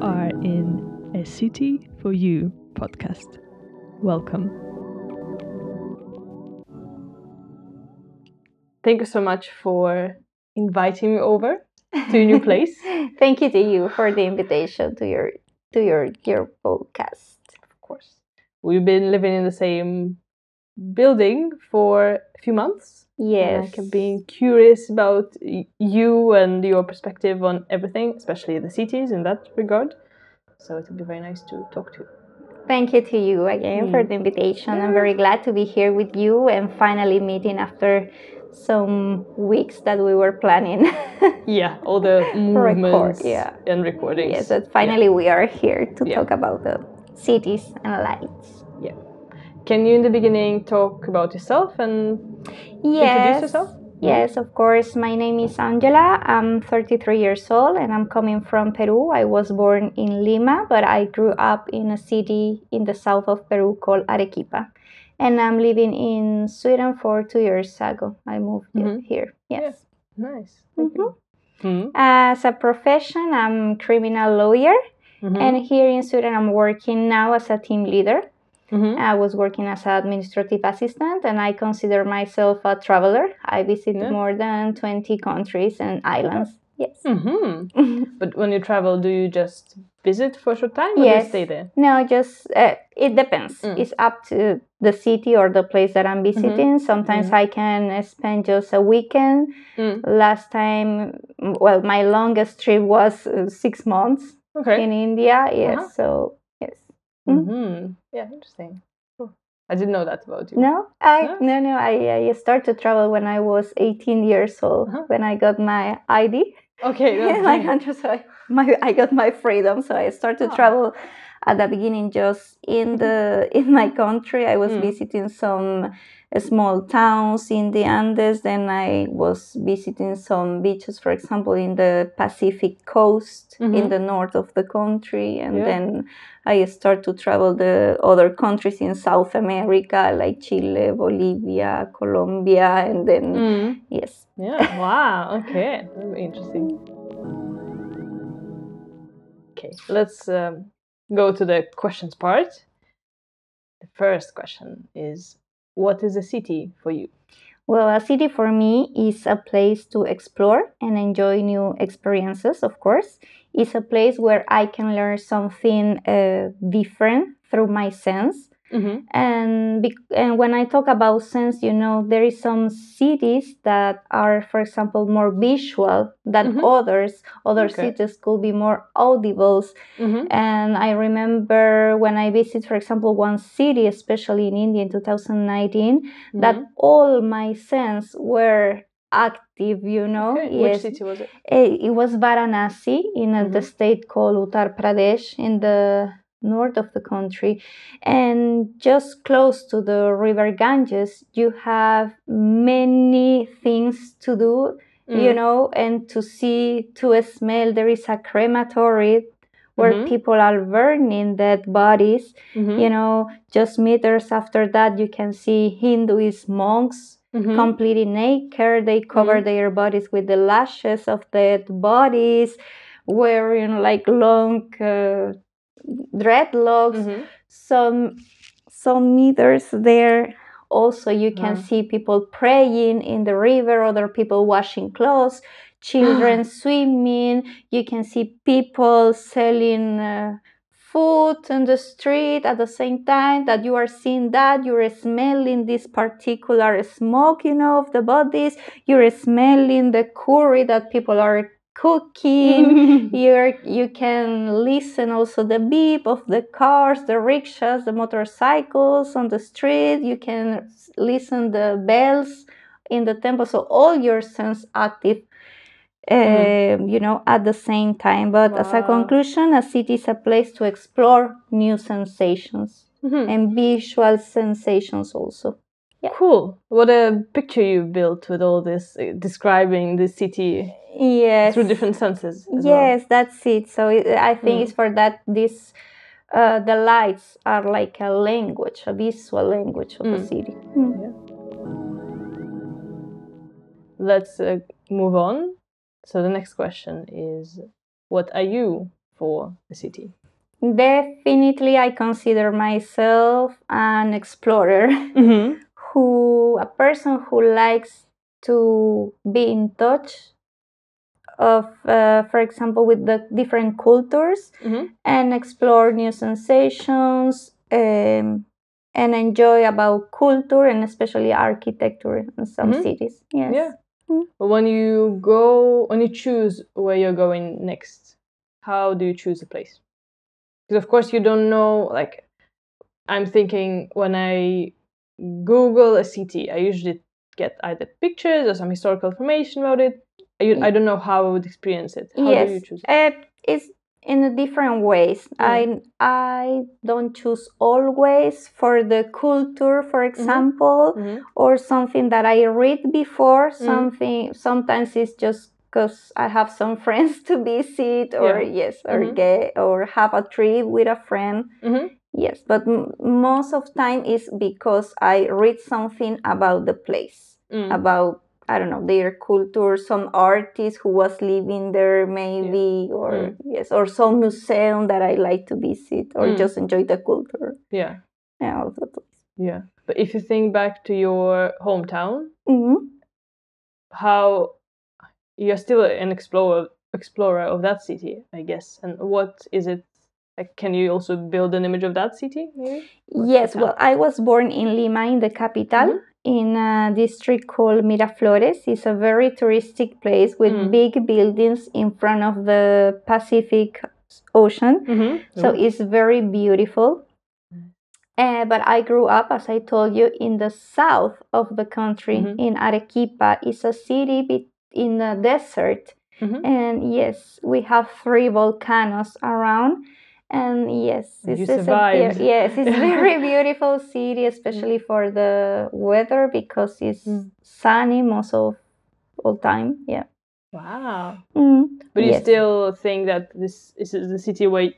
are in a City for You podcast. Welcome. Thank you so much for inviting me over to a new place. Thank you to you for the invitation to your to your your podcast. Of course. We've been living in the same building for a few months. Yes. Like I've been curious about you and your perspective on everything, especially the cities in that regard. So it would be very nice to talk to you. Thank you to you again for Mm. the invitation. I'm very glad to be here with you and finally meeting after some weeks that we were planning. Yeah, all the Record, movements yeah. and recordings. yes, but finally we are here to Yeah. talk about the cities and lights. Yeah. Can you in the beginning talk about yourself and Yes. introduce yourself? Yes, of course. My name is Angela. I'm 33 years old and I'm coming from Peru. I was born in Lima, but I grew up in a city in the south of Peru called Arequipa. And I'm living in Sweden for two years ago. I moved Mhm. here. Yes. Nice. Thank you. Mhm. As a profession, I'm criminal lawyer. Mhm. And here in Sweden, I'm working now as a team leader. Mhm. I was working as an administrative assistant, and I consider myself a traveler. I visit Yeah. more than 20 countries and islands. Yes. Mhm. But when you travel, do you just visit for a short time or do you stay there? no, just uh, it depends. Mm. It's up to the city or the place that I'm visiting. Sometimes I can uh, spend just a weekend. Mm. Last time, well, my longest trip was uh, six months Okay. in India. Yes. Uh-huh. So, yes. Mm. hmm Yeah, interesting. Cool. I didn't know that about you. No, I No? no no. I, I started to travel when I was 18 years old. Uh-huh. When I got my ID Okay. my country, so I, my I got my freedom. So I started to Oh. travel at the beginning just in the in my country. I was Mm. visiting some small towns in the Andes. Then I was visiting some beaches, for example, in the Pacific coast Mhm. in the north of the country, and Yeah. then I start to travel the other countries in South America like Chile, Bolivia, Colombia, and then Mm. yes. Yeah. Wow. Okay. Interesting. Okay. Let's um, go to the questions part. The first question is, what is a city for you? Well, a city for me is a place to explore and enjoy new experiences, of course. It's a place where I can learn something uh, different through my sense. Mm-hmm. And, bec and when I talk about sense, you know, there is some cities that are, for example, more visual than Mhm. others. Other Okay. cities could be more audibles. Mm-hmm. And I remember when I visit, for example, one city, especially in India in 2019, that Mm-hmm. all my sense were active, you know. Okay. Which Yes. city was it? Eh, It was Varanasi in the Mhm. state called Uttar Pradesh in the north of the country. And just close to the river Ganges, you have many things to do, you Mm. know, and to see, to smell. There is a crematory where Mhm. people are burning dead bodies Mhm. you know just meters after that you can see hinduist monks Mhm. completely naked they cover Mhm. their bodies with the lashes of dead bodies wearing like long uh, dreadlocks Mhm. some some meters there also you can Wow. see people praying in the river other people washing clothes children swimming you can see people selling uh, food on the street at the same time that you are seeing that you're smelling this particular smoke you know of the bodies you're smelling the curry that people are cooking. You're, you can listen also the beep of the cars the rickshaws the motorcycles on the street. You can listen the bells in the temple so all your sense active um, you know at the same time. But as a conclusion a city is a place to explore new sensations Mhm. and visual sensations also Yeah. Cool. What a picture you built with all this uh, describing the city yes through different senses. as well. yes that's it so it, i think Mm. it's for that this uh, the lights are like a language a visual language of the Mm. city Mm. Let's uh, move on. So the next question is, what are you for the city? Definitely, I consider myself an explorer Mm-hmm. Who, a person who likes to be in touch of, uh, for example, with the different cultures Mm-hmm. and explore new sensations um, and enjoy about culture and especially architecture in some Mhm. cities. Yes. Yeah. Mm. But when you go, when you choose where you're going next, how do you choose a place? Because of course you don't know. Like, I'm thinking when I Google a city, I usually get either pictures or some historical information about it. I, I don't know how I would experience it. How yes. do you choose it? Uh, it's in a different ways. I I don't choose always for the culture, for example, Mhm. or something that I read before. Mm. Something sometimes it's just because I have some friends to visit, or Yeah. yes, or Mhm. get or have a trip with a friend. Mhm. Yes, but m- most of time is because I read something about the place, Mm. about I don't know their culture, some artist who was living there, maybe, or Mm. yes, or some museum that I like to visit, or Mm. just enjoy the culture. Yeah. Yeah. Yeah. But if you think back to your hometown, Mhm. how you're still an explorer explorer of that city, I guess. And what is it? Can you also build an image of that city? Maybe. Yes, well, I was born in Lima, in the capital, Mhm. in a district called Miraflores. It's a very touristic place with Mm. big buildings in front of the Pacific Ocean. Mm-hmm. So it's very beautiful. Uh, but I grew up, as I told you, in the south of the country, Mhm. in Arequipa. It's a city in the desert. Mhm. And yes, we have three volcanoes around. And yes, this is a yes, it's very beautiful city, especially for the weather because it's Mm. sunny most of all time. Yeah. Wow. Mm, But you still think that this is the city where,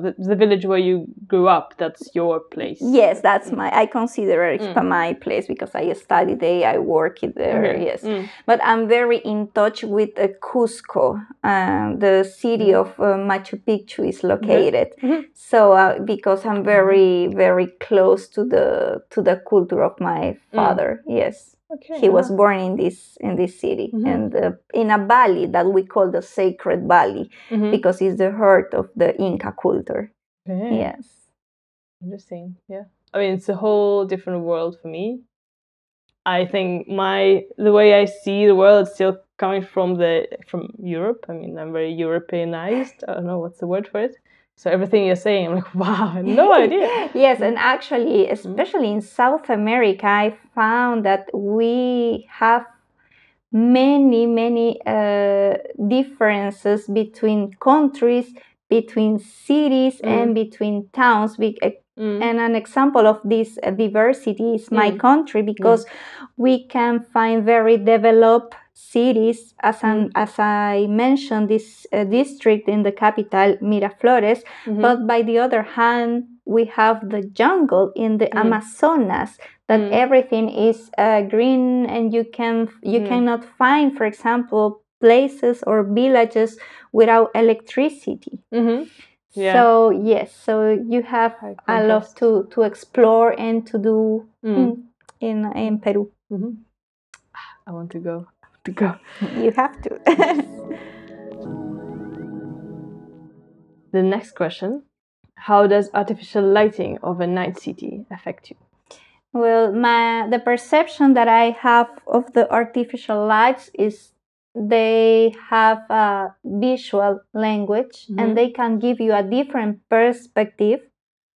the, the village where you grew up. That's your place. Yes, that's my. I consider Arequipa Mm. my place because I study there, I work there. Okay. Yes, Mm. but I'm very in touch with uh, Cusco, um, the city Mhm. of uh, Machu Picchu is located. Mhm. So uh, because I'm very very close to the to the culture of my father. Yes, Okay. he was born in this in this city Mhm. and uh, in a valley that we call the Sacred Valley Mhm. because it's the heart of the Inca culture. Okay. Yes. Interesting. Yeah. I mean, it's a whole different world for me. I think my the way I see the world is still coming from the from Europe. I mean, I'm very Europeanized. I don't know what's the word for it. So everything you're saying, I'm like, wow, no idea. yes, and actually, especially in South America, I found that we have many, many uh, differences between countries, between cities, and between towns. Be- uh, Mm. And an example of this uh, diversity is my Mm. country because we can find very developed cities. As, an, as I mentioned, this uh, district in the capital, Miraflores, Mhm. but by the other hand, we have the jungle in the Mm. Amazonas that Mm. everything is uh, green and you can you Mm. cannot find, for example, places or villages without electricity. Mhm. Yeah. So yes, so you have a lot to to explore and to do Mm. mm, in in Peru. Mhm. I want to go. To go. You have to. The next question: How does artificial lighting of a night city affect you? Well, my the perception that I have of the artificial lights is they have a visual language Mhm. and they can give you a different perspective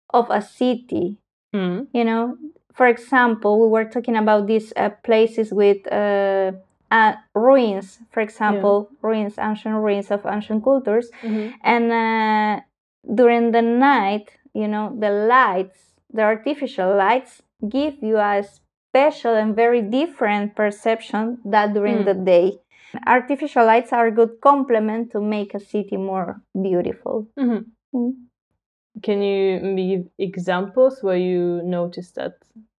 of a city. Mm. You know, for example, we were talking about these uh, places with uh, uh, ruins, for example, ruins, ancient ruins of ancient cultures, Mhm. and uh, during the night you know the lights the artificial lights give you a special and very different perception than during Mm. the day artificial lights are a good complement to make a city more beautiful Mhm. Mm. Can you give examples where you notice that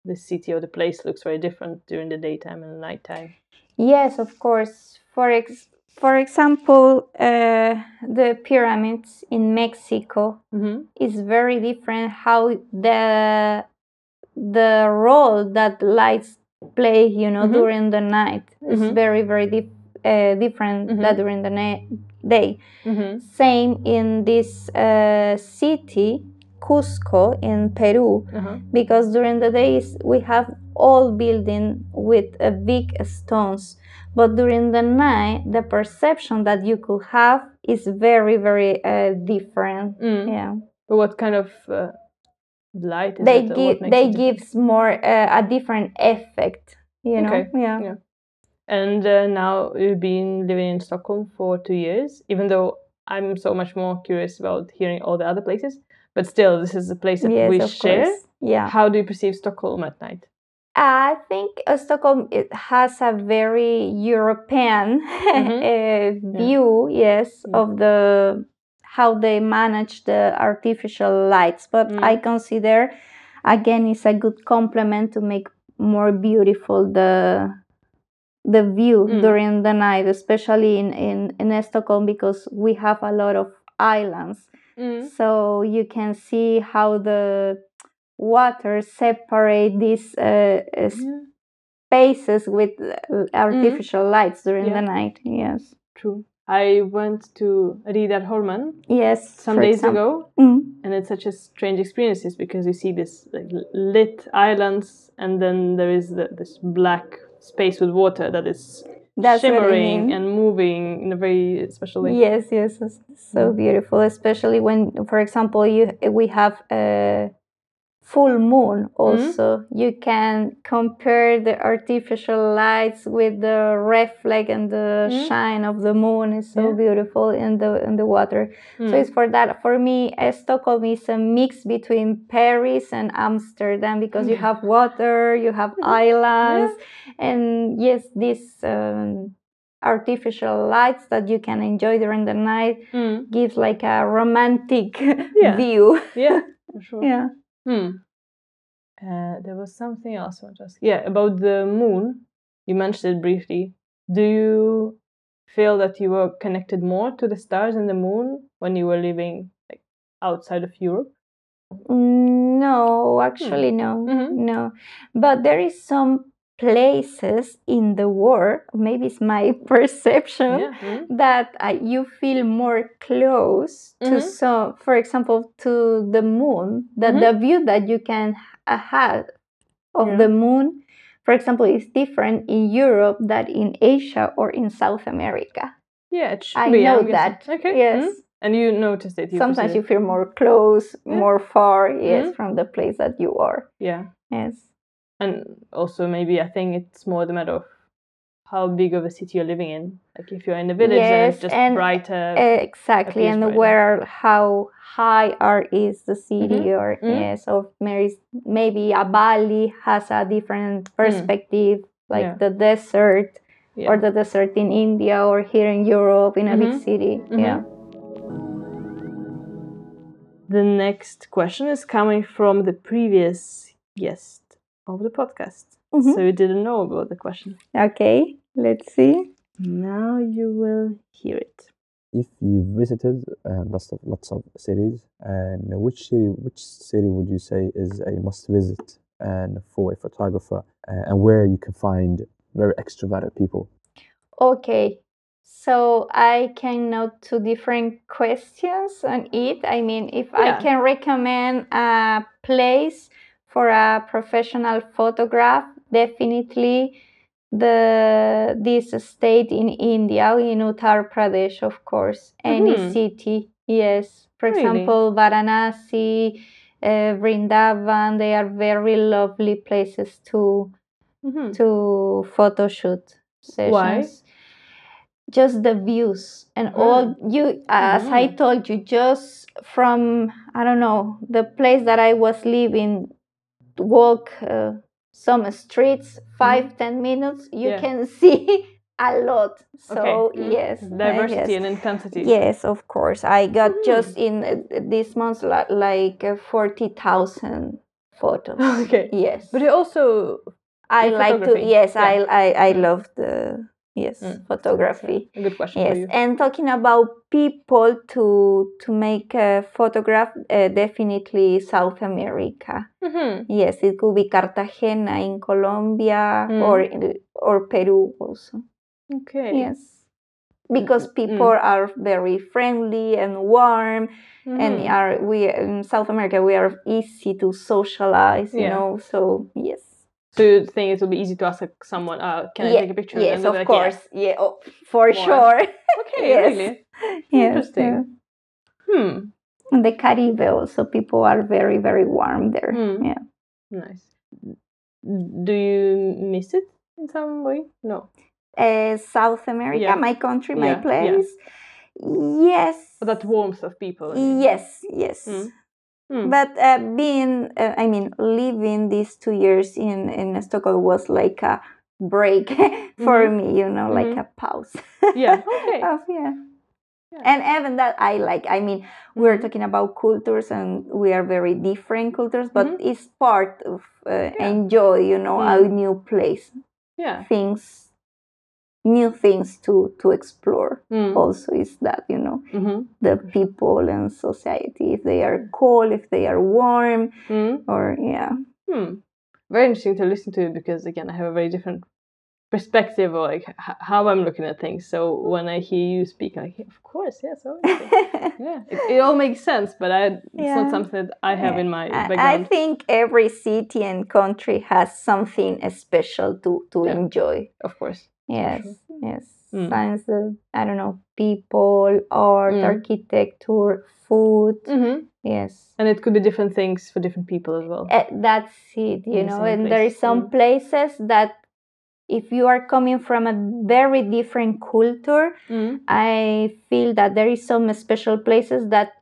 the city or the place looks very different during the daytime and the nighttime? Yes of course for ex- for example, uh, the pyramids in Mexico hmm is very different. How the the role that lights play, you know, Mhm. during the night is Mhm. very very dif- uh, different than during the na- day. hmm Same in this uh, city, Cusco in Peru, Uh-huh. because during the days we have all building with big stones, but during the night the perception that you could have is very very uh, different. Mm. Yeah, But what kind of uh, light is they it? give they gives more uh, a different effect. You know, Okay, yeah. yeah. And uh, now you've been living in Stockholm for two years, even though I'm so much more curious about hearing all the other places. But still, this is a place that Yes, we share. course. Yeah. How do you perceive Stockholm at night? I think Stockholm it has a very European uh, view, yes, Yeah. of the how they manage the artificial lights. But I Mm. consider again it's a good complement to make more beautiful the the view Mm. during the night, especially in, in, in Stockholm because we have a lot of islands. So you can see how the water separate these uh, uh, spaces with uh, artificial lights during Yeah. the night. Yes. true. I went to Riddarholmen Yes. some days example. ago, Mm. and it's such a strange experience because you see this like, lit islands, and then there is the, this black space with water that is That's what I shimmering mean. and moving in a very special way. Yes, yes, it's so Mm. beautiful. Especially when, for example, you we have a full moon. Also, you can compare the artificial lights with the reflect and the Mm. shine of the moon. is so Yeah. beautiful in the in the water. So Mm. it's for that. For me, uh, Stockholm is a mix between Paris and Amsterdam because you have water, you have islands, and yes, these um, artificial lights that you can enjoy during the night gives like a romantic Yeah. view. Yeah, for sure. Yeah. Hmm. Uh, there was something else I want to ask. Yeah, about the moon. You mentioned it briefly. Do you feel that you were connected more to the stars and the moon when you were living like outside of Europe? Mm, No, actually, no, Mhm. no. But there is some places in the world, maybe it's my perception, Yeah. Mm. that uh, you feel more close to Mhm. some, for example, to the moon, that Mhm. the view that you can uh, have of Yeah. the moon, for example, is different in Europe than in Asia or in South America. Yeah, it should I be. know that. Okay. Yes. mm. And you noticed it. You Sometimes you feel more close, Yeah. more far, yes, Mhm. from the place that you are. Yeah. Yes. And also maybe I think it's more the matter of how big of a city you're living in. Like if you're in a village Yes, it's just and, brighter. Exactly, and brighter. where how high are is the city Mhm, or mhm. yes, or maybe maybe a valley has a different perspective, like Mm. Yeah. the desert yeah. or the desert in India or here in Europe in a big Mhm, city. mhm. Yeah. The next question is coming from the previous guest of the podcast. Mhm. So you didn't know about the question. Okay, let's see. Now you will hear it. If you visited uh, lots of lots of cities, and which city which city would you say is a must visit and for a photographer, uh, and where you can find very extroverted people? Okay. So I can note two different questions on it. I mean, if I can recommend a place for a professional photograph, definitely the this state in India, in Uttar Pradesh, of course. Any Mhm. city, yes. For Really? example, Varanasi, uh, Vrindavan, they are very lovely places to Mhm. to photo shoot sessions. Why? Just the views and all you as I Mhm. told you, just from I don't know, the place that I was living, walk uh, some streets, five, ten minutes, you Yeah. can see a lot. So Okay, mm. yes. uh, Diversity yes. and intensity. Yes, of course. I got Mhm. just in uh, this month li- like uh, 40,000 photos. Okay. Yes. But you also I like to yes, yeah. I I I Mm. love the yes Mm. photography good question for yes and talking about people to to make a photograph uh, definitely south america Mhm. yes it could be cartagena in colombia Mm. or or peru also Okay. yes because mm. people are very friendly and warm and Mhm. are we in south america we are easy to socialize you Yeah. know so yes So you think it will be easy to ask someone, uh, can I take a picture? yes of like, course yeah, oh, for sure Okay, Yes. really? Yes, Interesting. yeah. Hmm. In the Caribe also people are very very warm there Mm. yeah Nice. Do you miss it in some way? No. uh, south america Yeah. my country my Yeah, yeah. place yes But that warmth of people. Yes yes Mm. Hmm. but uh, being uh, i mean living these two years in in stockholm was like a break for Mhm. me you know like Mhm. a pause Yeah, okay. of, yeah. Yeah. and even that i like i mean we're Mhm. talking about cultures and we are very different cultures but Mhm. it's part of uh, enjoy you know a Mm. new place Yeah. things new things to to explore Mm. also is that you know Mhm. the people and society if they are cold if they are warm Mm. or yeah Hmm. Very interesting to listen to because again, I have a very different perspective of like h- how I'm looking at things. So when I hear you speak, like, of course, yes, yeah, it, it all makes sense, but I, it's Yeah. not something that I have in my I- I think every city and country has something special to to Yeah. enjoy. of course. Yes, sure. yes. Mm. Science, uh, I don't know, people, art, Mm. architecture, food. hmm Yes. And it could be different things for different people as well. Uh, that's it, you In know. And there is some Mm. places that if you are coming from a very different culture, Mm. I feel that there is some special places that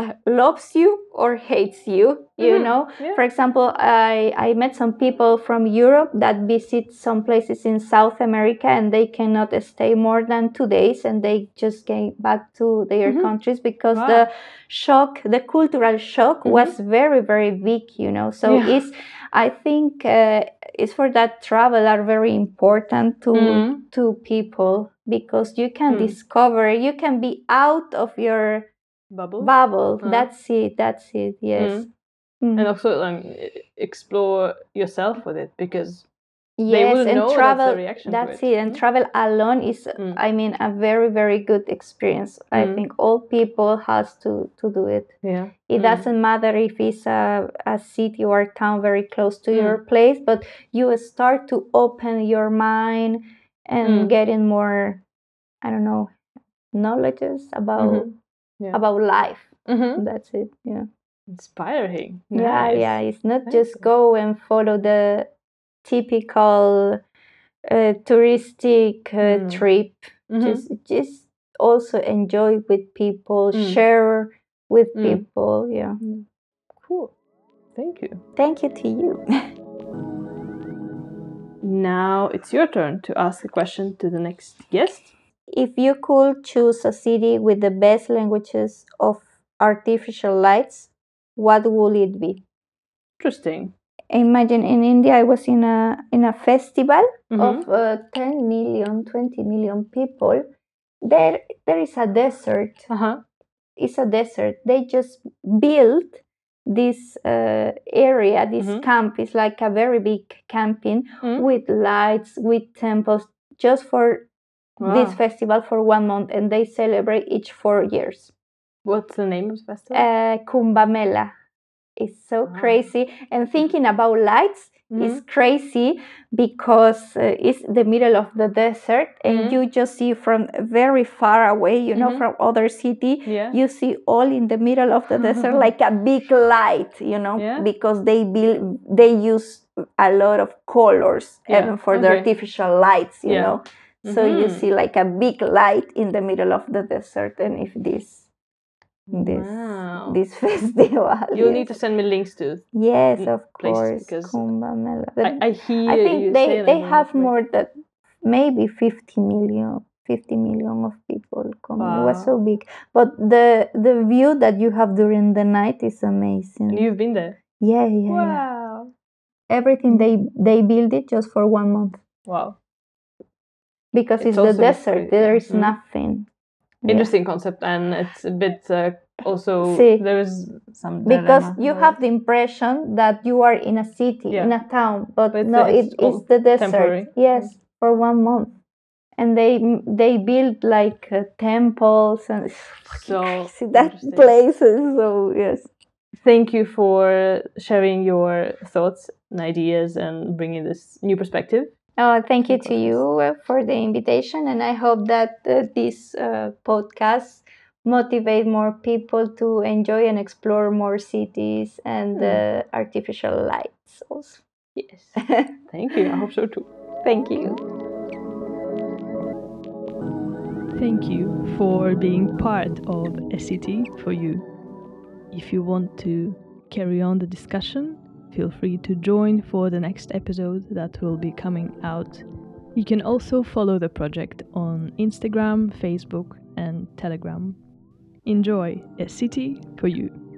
uh, loves you or hates you, you Mhm. know. Yeah. For example, I, I met some people from Europe that visit some places in South America and they cannot stay more than two days and they just came back to their Mhm. countries because Wow. the shock, the cultural shock Mhm. was very, very big, you know. So Yeah. it's, I think uh, it's for that travel are very important to Mm. to people because you can Mm. discover, you can be out of your Bubble. bubble. Uh. That's it. That's it. Yes. Mm. and also um, e- explore yourself with it because yes, will and know that's the reaction That's it. it. And Mm. travel alone is, Mm. I mean, a very, very good experience. I Mm. think all people has to to do it. yeah. It Mm. doesn't matter if it's a, a city or a town very close to Mm. your place, but you start to open your mind and Mm. getting more, I don't know, knowledges about Mhm. Yeah. about life. Mhm. That's it. Yeah. Inspiring. Yeah, Nice. yeah. It's not just go and follow the typical uh, touristic uh, Mm. trip. Mhm. Just, just also enjoy with people, Mm. share with Mm. people. Yeah. Cool. Thank you. Thank you to you. Now it's your turn to ask a question to the next guest. If you could choose a city with the best languages of artificial lights, what would it be? Interesting. Imagine in India, I was in a in a festival Mhm. of uh, 10 million, 20 million people. There, there is a desert. Uh-huh. It's a desert. They just built this uh, area, this Mhm. camp. It's like a very big camping Mm. with lights, with temples, just for this festival for one month, and they celebrate each four years. What's the name of the festival? Uh, Kumbh Mela. It's so Wow. crazy. And thinking about lights is Mhm. crazy because uh, it's the middle of the desert and Mhm. you just see from very far away, you know, Mhm. from other city. Yeah. You see all in the middle of the desert like a big light, you know, Yeah. because they build, they use a lot of colors Yeah, even for the artificial lights, you Yeah. Know. So you Mhm. see like a big light in the middle of the desert, and if this this Wow. this festival, You'll need to send me links to. yes, mm, of course, because. I, I hear I think they they have more than maybe 50 million 50 million of people coming it was so big but the the view that you have during the night is amazing You've been there. yeah yeah, yeah Wow. everything they they build it just for one month Wow. Because It's it's, the desert. There is Mhm. nothing. Yeah. Interesting concept, and it's a bit uh, also See. there's some because you there. have the impression that you are in a city Yeah. in a town but, But no it's it all the desert temporary. yes for one month and they they build like uh, temples and So crazy. that place is so yes Thank you for sharing your thoughts and ideas and bringing this new perspective. Oh thank you to you uh, for the invitation and i hope that uh, this uh, podcast motivate more people to enjoy and explore more cities and Hmm. uh, artificial lights also Yes. Thank you. I hope so too. thank you Thank you for being part of a city for you. If you want to carry on the discussion, feel free to join for the next episode that will be coming out. You can also follow the project on Instagram, Facebook, and Telegram. Enjoy a city for you.